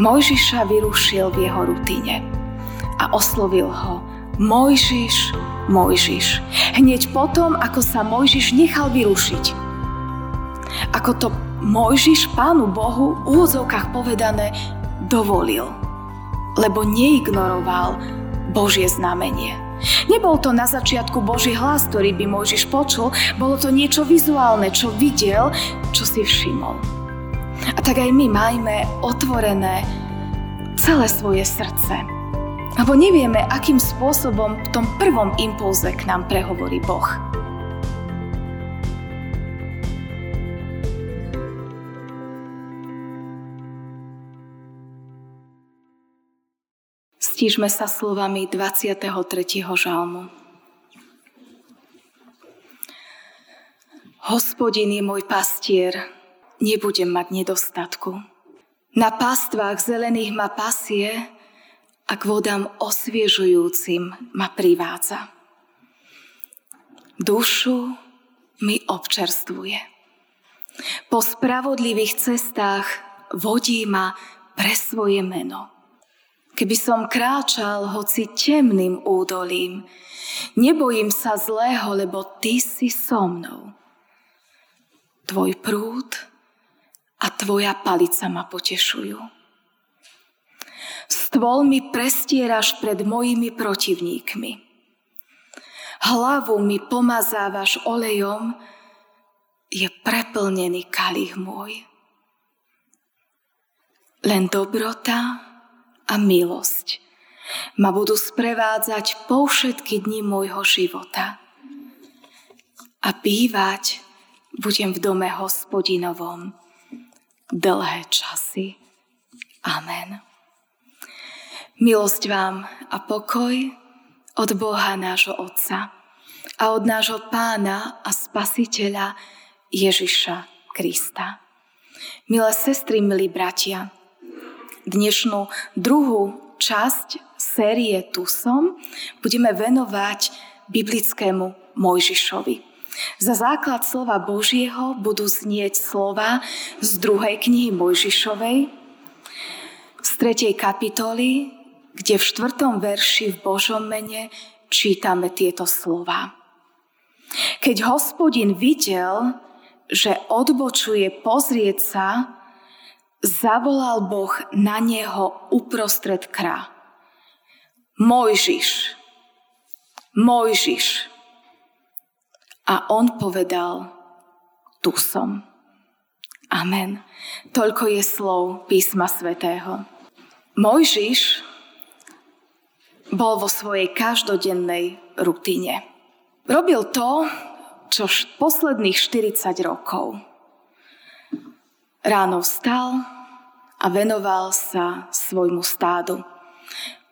Mojžiša vyrušil v jeho rutine a oslovil ho Mojžiš, Mojžiš. Hneď potom, ako sa Mojžiš nechal vyrušiť. Ako to Mojžiš Pánu Bohu v úvodzovkách povedané dovolil, lebo neignoroval Božie znamenie. Nebol to na začiatku Boží hlas, ktorý by Mojžiš počul, bolo to niečo vizuálne, čo videl, čo si všimol. A tak aj my majme otvorené celé svoje srdce. Lebo nevieme, akým spôsobom v tom prvom impulze k nám prehovorí Boh. Stížme sa slovami 23. žalmu. Hospodin je môj pastier, nebudem mať nedostatku. Na pastvách zelených ma pasie a k vodám osviežujúcim ma privádza. Dušu mi občerstvuje. Po spravodlivých cestách vodí ma pre svoje meno. Keby som kráčal hoci temným údolím, nebojím sa zlého, lebo ty si so mnou. Tvoj prúd a tvoja palica ma potešujú. Stôl mi prestieraš pred mojimi protivníkmi. Hlavu mi pomazávaš olejom, je preplnený kalich môj. Len dobrota a milosť ma budú sprevádzať po všetky dni môjho života. A bývať budem v dome hospodinovom dlhé časy. Amen. Milosť vám a pokoj od Boha nášho Otca a od nášho Pána a Spasiteľa Ježiša Krista. Milé sestry, milí bratia, dnešnú druhú časť série Tu som budeme venovať biblickému Mojžišovi. Za základ slova Božieho budú znieť slova z druhej knihy Mojžišovej, z tretej kapitoly, kde v štvrtom verši v Božom mene čítame tieto slova. Keď hospodin videl, že odbočuje pozrieť sa, zavolal Boh na neho uprostred krá. Mojžiš, Mojžiš. A on povedal, tu som. Amen. Toľko je slov písma svätého. Mojžiš bol vo svojej každodennej rutine. Robil to, čo posledných 40 rokov. Ráno vstal a venoval sa svojmu stádu.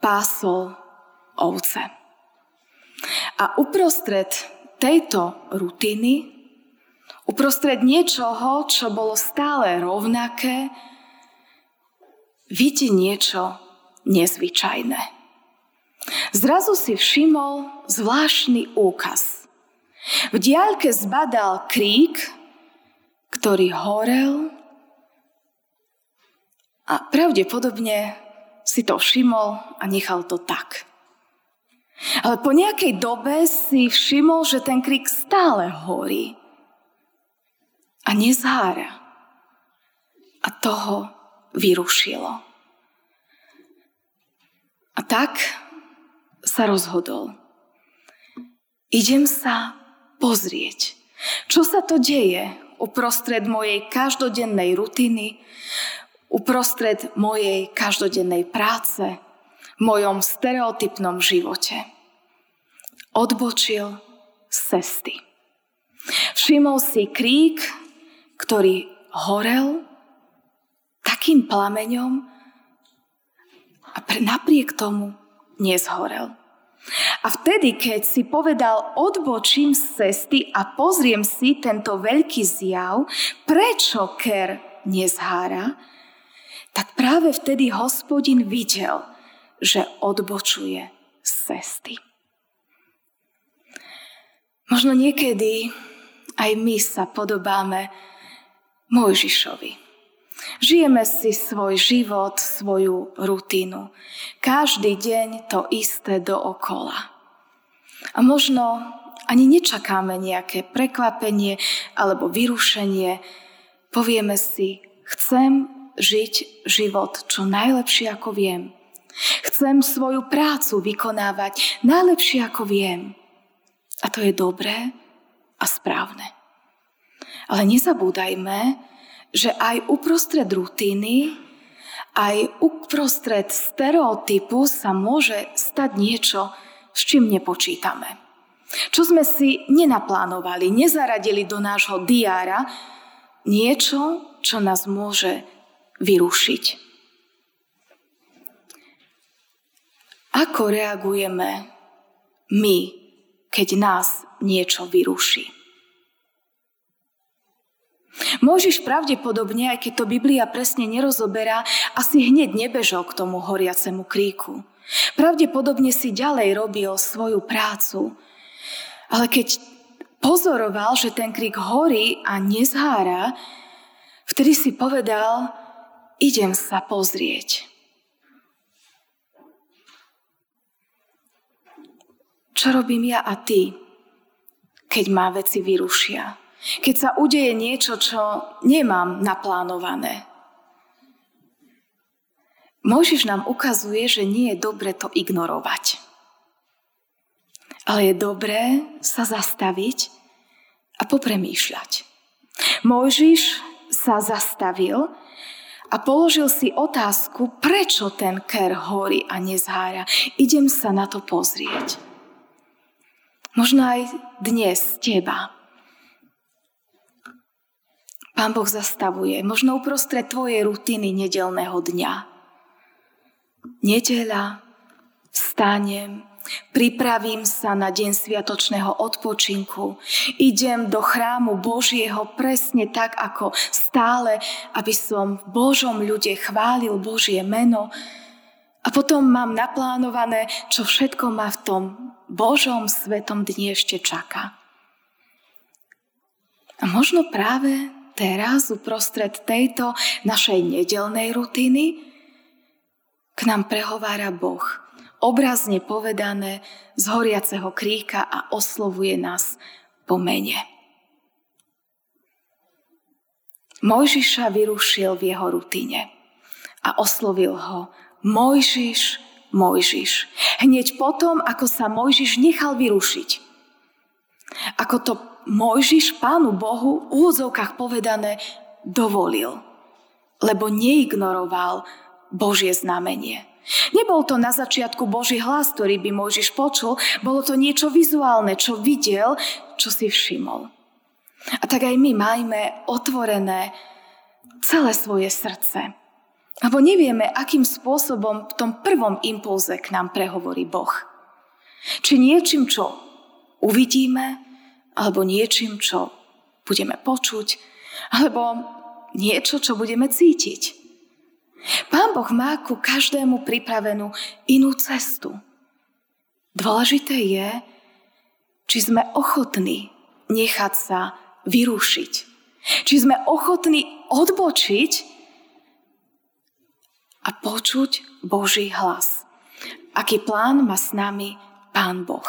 Pásol ovce. A uprostred tejto rutiny, uprostred niečoho, čo bolo stále rovnaké, vidí niečo nezvyčajné. Zrazu si všimol zvláštny úkaz. V diaľke zbadal krík, ktorý horel a pravdepodobne si to všimol a nechal to tak. Ale po nejakej dobe si všimol, že ten krik stále horí a nezhára. A toho vyrušilo. A tak sa rozhodol. Idem sa pozrieť, čo sa to deje uprostred mojej každodennej rutiny, uprostred mojej každodennej práce, mojom stereotypnom živote. Odbočil z cesty. Všimol si krík, ktorý horel takým plameňom a napriek tomu nezhorel. A vtedy, keď si povedal, odbočím z cesty a pozriem si tento veľký zjav, prečo ker nezhára, tak práve vtedy hospodin videl, že odbočuje z cesty. Možno niekedy aj my sa podobáme Mojžišovi. Žijeme si svoj život, svoju rutinu. Každý deň to isté dookola. A možno ani nečakáme nejaké prekvapenie alebo vyrušenie. Povieme si, chcem žiť život čo najlepšie ako viem. Chcem svoju prácu vykonávať najlepšie ako viem. A to je dobré a správne. Ale nezabúdajme, že aj uprostred rutiny, aj uprostred stereotypu sa môže stať niečo, s čím nepočítame. Čo sme si nenaplánovali, nezaradili do nášho diára, niečo, čo nás môže vyrušiť. Ako reagujeme my, keď nás niečo vyruší? Môžiš pravdepodobne, aj keď to Biblia presne nerozoberá, asi hneď nebežal k tomu horiacemu kríku. Pravdepodobne si ďalej robil svoju prácu. Ale keď pozoroval, že ten krík horí a nezhára, vtedy si povedal, idem sa pozrieť. Čo robím ja a ty, keď má veci vyrušia? Keď sa udeje niečo, čo nemám naplánované. Mojžiš nám ukazuje, že nie je dobre to ignorovať. Ale je dobré sa zastaviť a popremýšľať. Mojžiš sa zastavil a položil si otázku, prečo ten ker horí a nezhára. Idem sa na to pozrieť. Možno aj dnes teba. Pán Boh zastavuje, možno uprostred tvojej rutiny nedelného dňa. Nedeľa, vstanem, pripravím sa na deň sviatočného odpočinku, idem do chrámu Božieho presne tak, ako stále, aby som v Božom ľude chválil Božie meno. A potom mám naplánované, čo všetko ma v tom Božom svetom dni ešte čaká. A možno práve teraz uprostred tejto našej nedelnej rutiny k nám prehovára Boh. Obrazne povedané z horiaceho kríka a oslovuje nás po mene. Mojžiša vyrušil v jeho rutine a oslovil ho Mojžiš, Mojžiš. Hneď potom, ako sa Mojžiš nechal vyrušiť. Ako to Mojžiš Pánu Bohu v úvodzovkách povedané dovolil, lebo neignoroval Božie znamenie. Nebol to na začiatku Boží hlas, ktorý by Mojžiš počul, bolo to niečo vizuálne, čo videl, čo si všimol. A tak aj my majme otvorené celé svoje srdce. Lebo nevieme, akým spôsobom v tom prvom impulze k nám prehovorí Boh. Či niečím, čo uvidíme, alebo niečím, čo budeme počuť, alebo niečo, čo budeme cítiť. Pán Boh má ku každému pripravenú inú cestu. Dôležité je, či sme ochotní nechať sa vyrušiť. Či sme ochotní odbočiť a počuť Boží hlas. Aký plán má s nami Pán Boh.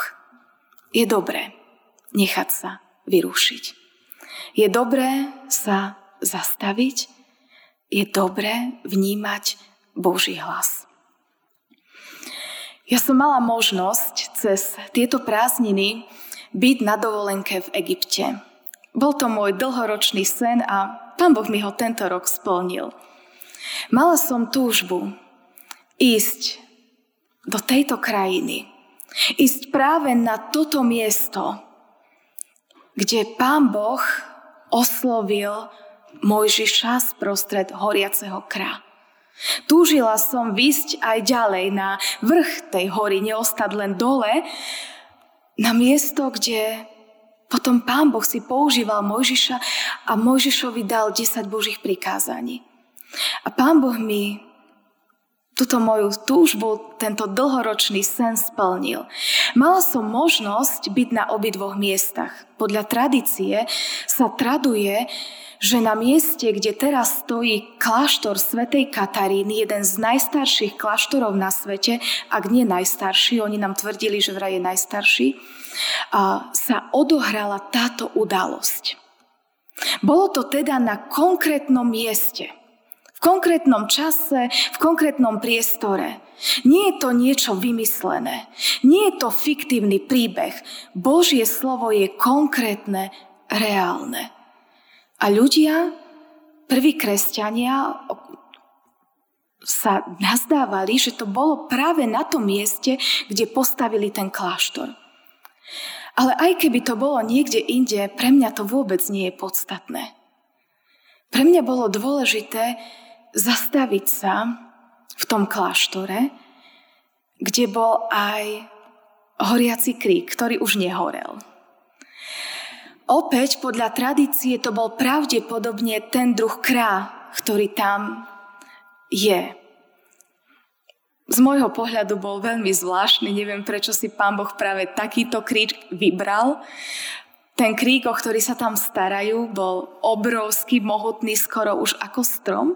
Je dobré nechať sa vyrušiť. Je dobré sa zastaviť, je dobré vnímať Boží hlas. Ja som mala možnosť cez tieto prázdniny byť na dovolenke v Egypte. Bol to môj dlhoročný sen a Pán Boh mi ho tento rok splnil. Mala som túžbu ísť do tejto krajiny, ísť práve na toto miesto, kde pán Boh oslovil Mojžiša sprostred horiaceho kra. Túžila som vysť aj ďalej na vrch tej hory, neostať len dole, na miesto, kde potom pán Boh si používal Mojžiša a Mojžišovi dal 10 Božích prikázaní. A pán Boh mi túto moju túžbu, tento dlhoročný sen splnil. Mala som možnosť byť na obidvoch miestach. Podľa tradície sa traduje, že na mieste, kde teraz stojí kláštor svätej Kataríny, jeden z najstarších kláštorov na svete, ak nie najstarší, oni nám tvrdili, že vraj je najstarší, sa odohrala táto udalosť. Bolo to teda na konkrétnom mieste – konkrétnom čase, v konkrétnom priestore. Nie je to niečo vymyslené. Nie je to fiktívny príbeh. Božie slovo je konkrétne, reálne. A ľudia, prví kresťania, sa nazdávali, že to bolo práve na tom mieste, kde postavili ten kláštor. Ale aj keby to bolo niekde inde, pre mňa to vôbec nie je podstatné. Pre mňa bolo dôležité, zastaviť sa v tom kláštore, kde bol aj horiaci krík, ktorý už nehorel. Opäť podľa tradície to bol pravdepodobne ten druh krá, ktorý tam je. Z môjho pohľadu bol veľmi zvláštny, neviem prečo si pán Boh práve takýto krík vybral. Ten krík, o ktorý sa tam starajú, bol obrovský, mohutný, skoro už ako strom.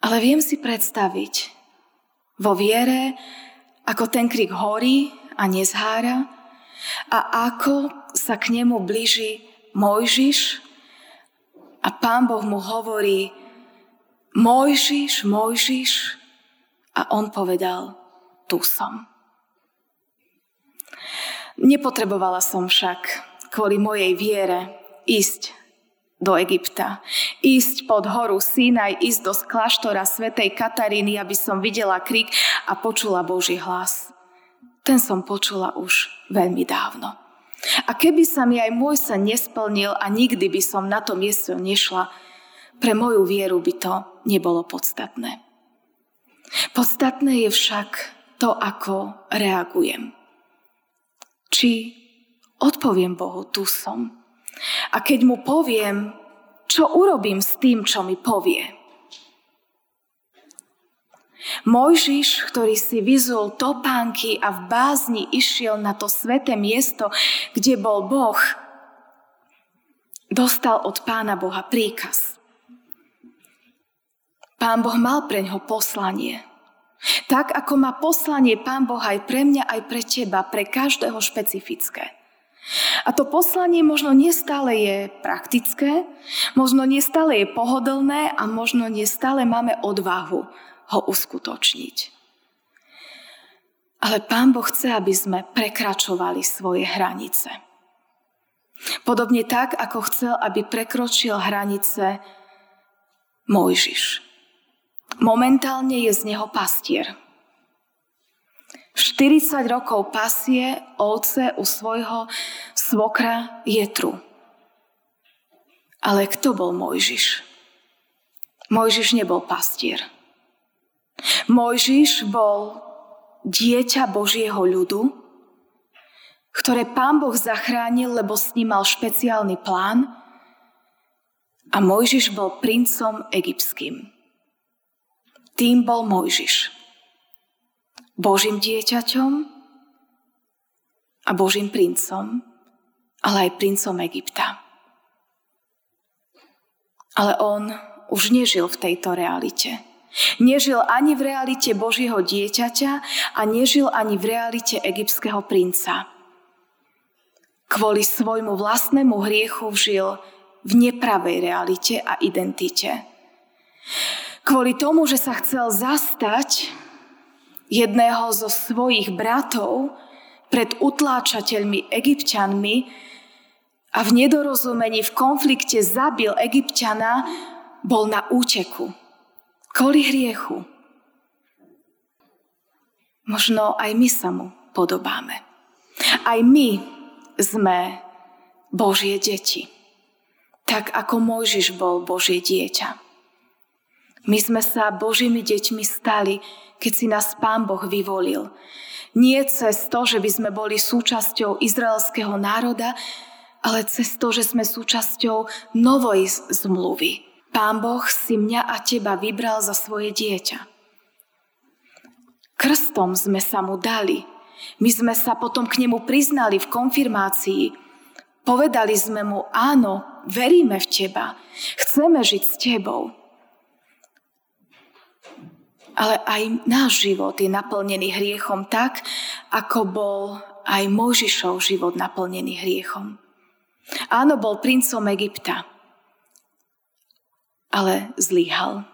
Ale viem si predstaviť vo viere, ako ten krik horí a nezhára a ako sa k nemu blíži Mojžiš a pán Boh mu hovorí Mojžiš, Mojžiš a on povedal, tu som. Nepotrebovala som však kvôli mojej viere ísť do Egypta. Ísť pod horu Sinaj, ísť do kláštora svätej Kataríny, aby som videla krik a počula Boží hlas. Ten som počula už veľmi dávno. A keby sa mi aj môj sa nesplnil a nikdy by som na to miesto nešla, pre moju vieru by to nebolo podstatné. Podstatné je však to, ako reagujem. Či odpoviem Bohu, tu som a keď mu poviem, čo urobím s tým, čo mi povie. Mojžiš, ktorý si vyzul topánky a v bázni išiel na to sveté miesto, kde bol Boh, dostal od pána Boha príkaz. Pán Boh mal pre ňo poslanie. Tak ako má poslanie Pán Boh aj pre mňa, aj pre teba, pre každého špecifické. A to poslanie možno nestále je praktické, možno nestále je pohodlné a možno nestále máme odvahu ho uskutočniť. Ale Pán Boh chce, aby sme prekračovali svoje hranice. Podobne tak, ako chcel, aby prekročil hranice Mojžiš. Momentálne je z neho pastier. 40 rokov pasie ovce u svojho svokra Jetru. Ale kto bol Mojžiš? Mojžiš nebol pastier. Mojžiš bol dieťa Božieho ľudu, ktoré pán Boh zachránil, lebo s ním mal špeciálny plán a Mojžiš bol princom egyptským. Tým bol Mojžiš. Božím dieťaťom a Božím princom, ale aj princom Egypta. Ale on už nežil v tejto realite. Nežil ani v realite Božieho dieťaťa a nežil ani v realite egyptského princa. Kvôli svojmu vlastnému hriechu žil v nepravej realite a identite. Kvôli tomu, že sa chcel zastať jedného zo svojich bratov pred utláčateľmi egyptianmi a v nedorozumení, v konflikte zabil egyptiana, bol na úteku. Kvôli hriechu. Možno aj my sa mu podobáme. Aj my sme Božie deti. Tak ako Mojžiš bol Božie dieťa. My sme sa Božími deťmi stali, keď si nás Pán Boh vyvolil. Nie cez to, že by sme boli súčasťou izraelského národa, ale cez to, že sme súčasťou novej zmluvy. Pán Boh si mňa a teba vybral za svoje dieťa. Krstom sme sa mu dali. My sme sa potom k nemu priznali v konfirmácii. Povedali sme mu, áno, veríme v teba. Chceme žiť s tebou. Ale aj náš život je naplnený hriechom tak, ako bol aj Mojžišov život naplnený hriechom. Áno, bol princom Egypta, ale zlíhal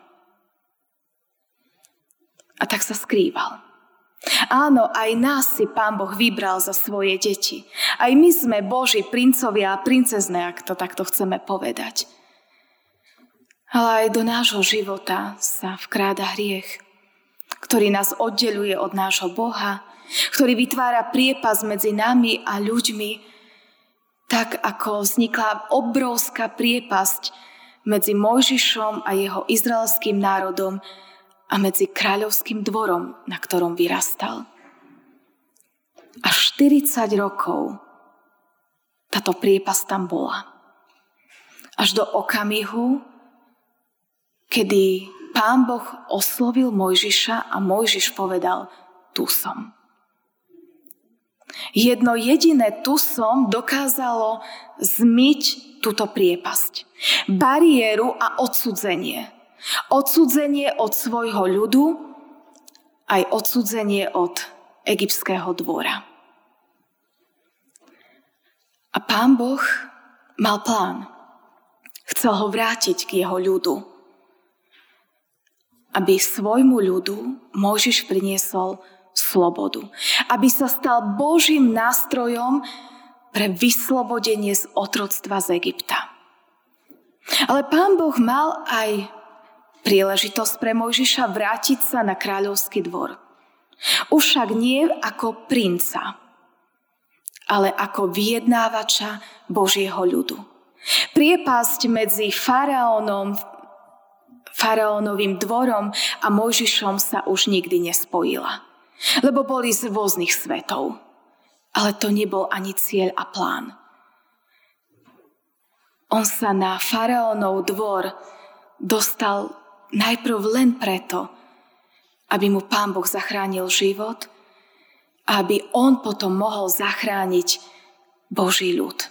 a tak sa skrýval. Áno, aj nás si Pán Boh vybral za svoje deti. Aj my sme Boží princovia a princezné, ak to takto chceme povedať. Ale aj do nášho života sa vkráda hriech, ktorý nás oddeluje od nášho Boha, ktorý vytvára priepas medzi nami a ľuďmi, tak ako vznikla obrovská priepasť medzi Mojžišom a jeho izraelským národom, a medzi kráľovským dvorom, na ktorom vyrastal. A 40 rokov táto priepas tam bola. Až do okamihu, kedy pán Boh oslovil Mojžiša a Mojžiš povedal, tu som. Jedno jediné tu som dokázalo zmyť túto priepasť. Bariéru a odsudzenie. Odsudzenie od svojho ľudu, aj odsudzenie od egyptského dvora. A pán Boh mal plán. Chcel ho vrátiť k jeho ľudu. Aby svojmu ľudu Mojžiš priniesol slobodu. Aby sa stal Božím nástrojom pre vyslobodenie z otroctva z Egypta. Ale pán Boh mal aj príležitosť pre Mojžiša vrátiť sa na kráľovský dvor. Už však nie ako princa, ale ako vyjednávača Božieho ľudu. Priepasť medzi faraónom, faraónovým dvorom a Mojžišom sa už nikdy nespojila. Lebo boli z rôznych svetov. Ale to nebol ani cieľ a plán. On sa na faraónov dvor dostal najprv len preto, aby mu Pán Boh zachránil život aby on potom mohol zachrániť Boží ľud.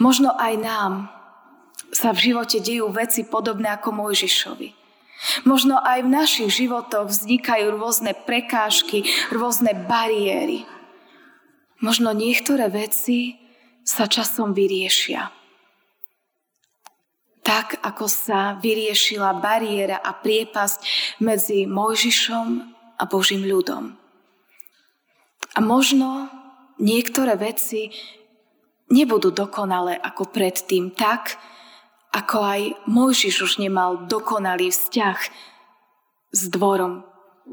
Možno aj nám sa v živote dejú veci podobné ako Mojžišovi. Možno aj v našich životoch vznikajú rôzne prekážky, rôzne bariéry. Možno niektoré veci sa časom vyriešia tak ako sa vyriešila bariéra a priepasť medzi Mojžišom a Božím ľudom. A možno niektoré veci nebudú dokonalé ako predtým, tak ako aj Mojžiš už nemal dokonalý vzťah s dvorom,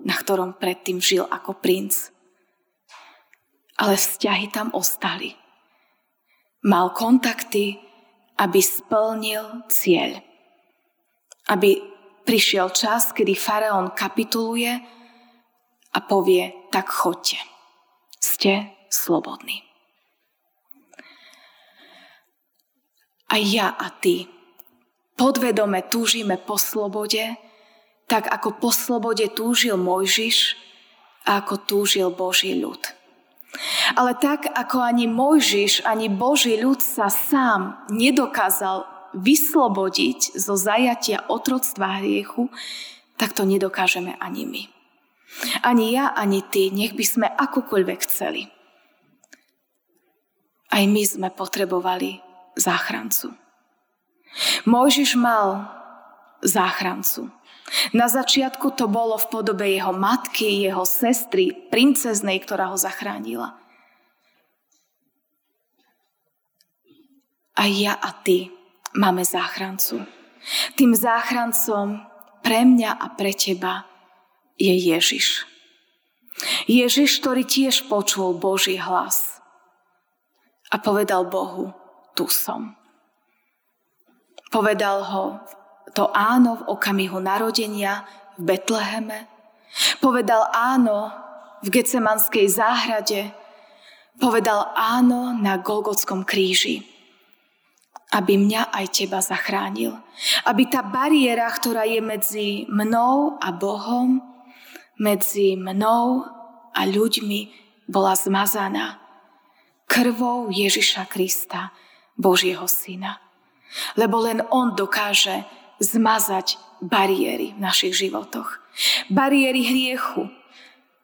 na ktorom predtým žil ako princ. Ale vzťahy tam ostali. Mal kontakty aby splnil cieľ. Aby prišiel čas, kedy faraón kapituluje a povie, tak chodte. Ste slobodní. A ja a ty podvedome túžime po slobode, tak ako po slobode túžil Mojžiš a ako túžil Boží ľud. Ale tak ako ani Mojžiš, ani Boží ľud sa sám nedokázal vyslobodiť zo zajatia otroctva hriechu, tak to nedokážeme ani my. Ani ja, ani ty, nech by sme akokoľvek chceli. Aj my sme potrebovali záchrancu. Mojžiš mal záchrancu. Na začiatku to bolo v podobe jeho matky, jeho sestry, princeznej, ktorá ho zachránila. A ja a ty máme záchrancu. Tým záchrancom pre mňa a pre teba je Ježiš. Ježiš, ktorý tiež počul Boží hlas a povedal Bohu, tu som. Povedal ho to áno v okamihu narodenia v Betleheme. Povedal áno v Gecemanskej záhrade. Povedal áno na Golgotskom kríži. Aby mňa aj teba zachránil. Aby tá bariéra, ktorá je medzi mnou a Bohom, medzi mnou a ľuďmi bola zmazaná krvou Ježiša Krista, Božieho Syna. Lebo len On dokáže zmazať bariéry v našich životoch. Bariéry hriechu.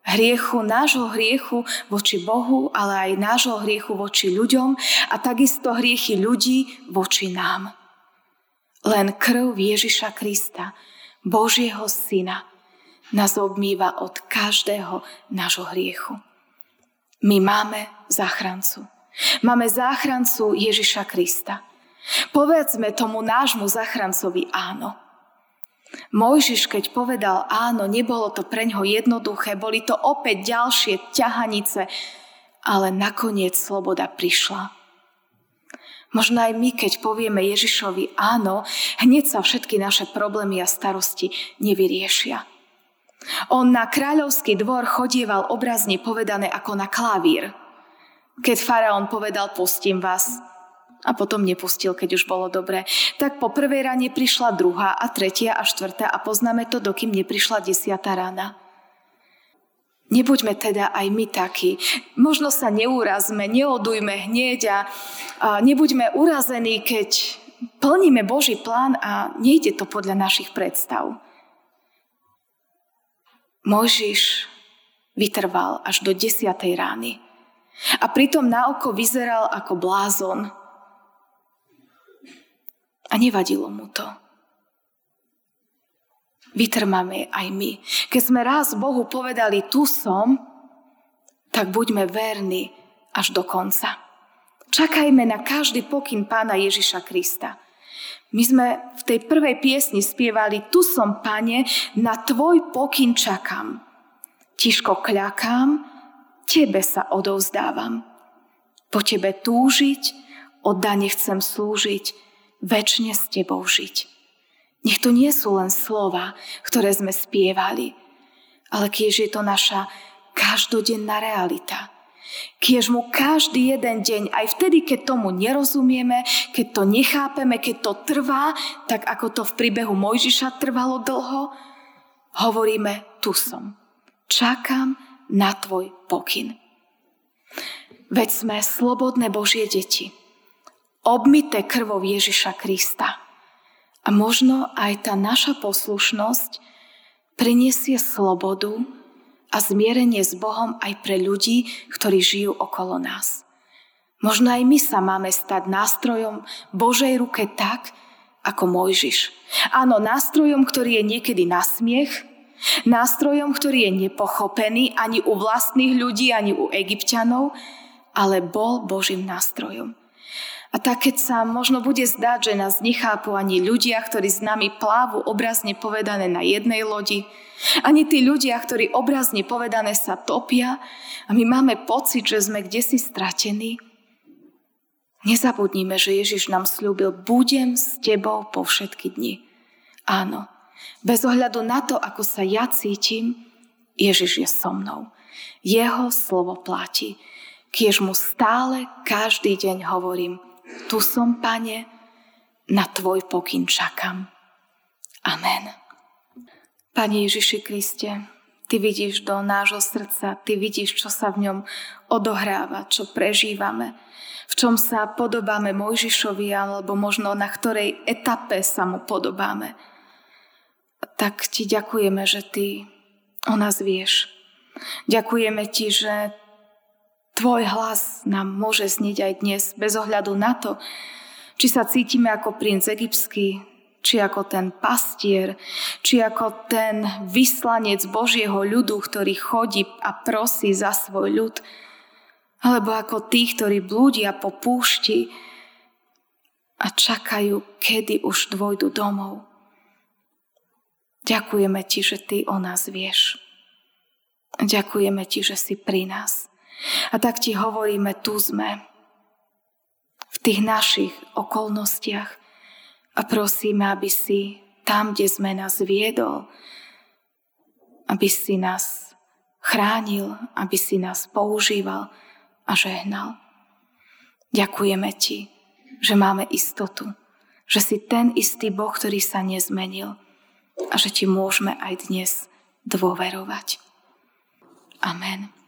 Hriechu, nášho hriechu voči Bohu, ale aj nášho hriechu voči ľuďom a takisto hriechy ľudí voči nám. Len krv Ježiša Krista, Božieho Syna, nás obmýva od každého nášho hriechu. My máme záchrancu. Máme záchrancu Ježiša Krista. Povedzme tomu nášmu záchrancovi áno. Mojžiš, keď povedal áno, nebolo to pre ňo jednoduché, boli to opäť ďalšie ťahanice, ale nakoniec sloboda prišla. Možno aj my, keď povieme Ježišovi áno, hneď sa všetky naše problémy a starosti nevyriešia. On na kráľovský dvor chodieval obrazne povedané ako na klavír. Keď faraón povedal, pustím vás, a potom nepustil, keď už bolo dobre. Tak po prvej rane prišla druhá a tretia a štvrtá a poznáme to, dokým neprišla desiatá rána. Nebuďme teda aj my takí. Možno sa neúrazme, neodujme hneď a nebuďme urazení, keď plníme Boží plán a nejde to podľa našich predstav. Mojžiš vytrval až do desiatej rány. A pritom na oko vyzeral ako blázon. A nevadilo mu to. Vytrmáme aj my. Keď sme raz Bohu povedali, tu som, tak buďme verní až do konca. Čakajme na každý pokyn pána Ježiša Krista. My sme v tej prvej piesni spievali, tu som, pane, na tvoj pokyn čakám. Tiško kľakám, tebe sa odovzdávam. Po tebe túžiť, oddane chcem slúžiť, väčšine s tebou žiť. Nech to nie sú len slova, ktoré sme spievali, ale kiež je to naša každodenná realita. Kiež mu každý jeden deň, aj vtedy, keď tomu nerozumieme, keď to nechápeme, keď to trvá, tak ako to v príbehu Mojžiša trvalo dlho, hovoríme, tu som. Čakám na tvoj pokyn. Veď sme slobodné Božie deti, obmité krvou Ježiša Krista. A možno aj tá naša poslušnosť prinesie slobodu a zmierenie s Bohom aj pre ľudí, ktorí žijú okolo nás. Možno aj my sa máme stať nástrojom Božej ruke tak, ako Mojžiš. Áno, nástrojom, ktorý je niekedy na smiech, nástrojom, ktorý je nepochopený ani u vlastných ľudí, ani u egyptianov, ale bol Božím nástrojom. A tak keď sa možno bude zdať, že nás nechápu ani ľudia, ktorí s nami plávu obrazne povedané na jednej lodi, ani tí ľudia, ktorí obrazne povedané sa topia a my máme pocit, že sme kde si stratení, nezabudnime, že Ježiš nám slúbil, budem s tebou po všetky dni. Áno, bez ohľadu na to, ako sa ja cítim, Ježiš je so mnou. Jeho slovo platí. Kiež mu stále každý deň hovorím, tu som, pane, na tvoj pokyn čakám. Amen. Pane Ježiši Kriste, Ty vidíš do nášho srdca, Ty vidíš, čo sa v ňom odohráva, čo prežívame, v čom sa podobáme Mojžišovi, alebo možno na ktorej etape sa mu podobáme. Tak Ti ďakujeme, že Ty o nás vieš. Ďakujeme Ti, že Tvoj hlas nám môže znieť aj dnes, bez ohľadu na to, či sa cítime ako princ egyptský, či ako ten pastier, či ako ten vyslanec Božieho ľudu, ktorý chodí a prosí za svoj ľud, alebo ako tí, ktorí blúdia po púšti a čakajú, kedy už dvojdu domov. Ďakujeme Ti, že Ty o nás vieš. Ďakujeme Ti, že si pri nás. A tak ti hovoríme, tu sme, v tých našich okolnostiach a prosíme, aby si tam, kde sme nás viedol, aby si nás chránil, aby si nás používal a žehnal. Ďakujeme ti, že máme istotu, že si ten istý Boh, ktorý sa nezmenil a že ti môžeme aj dnes dôverovať. Amen.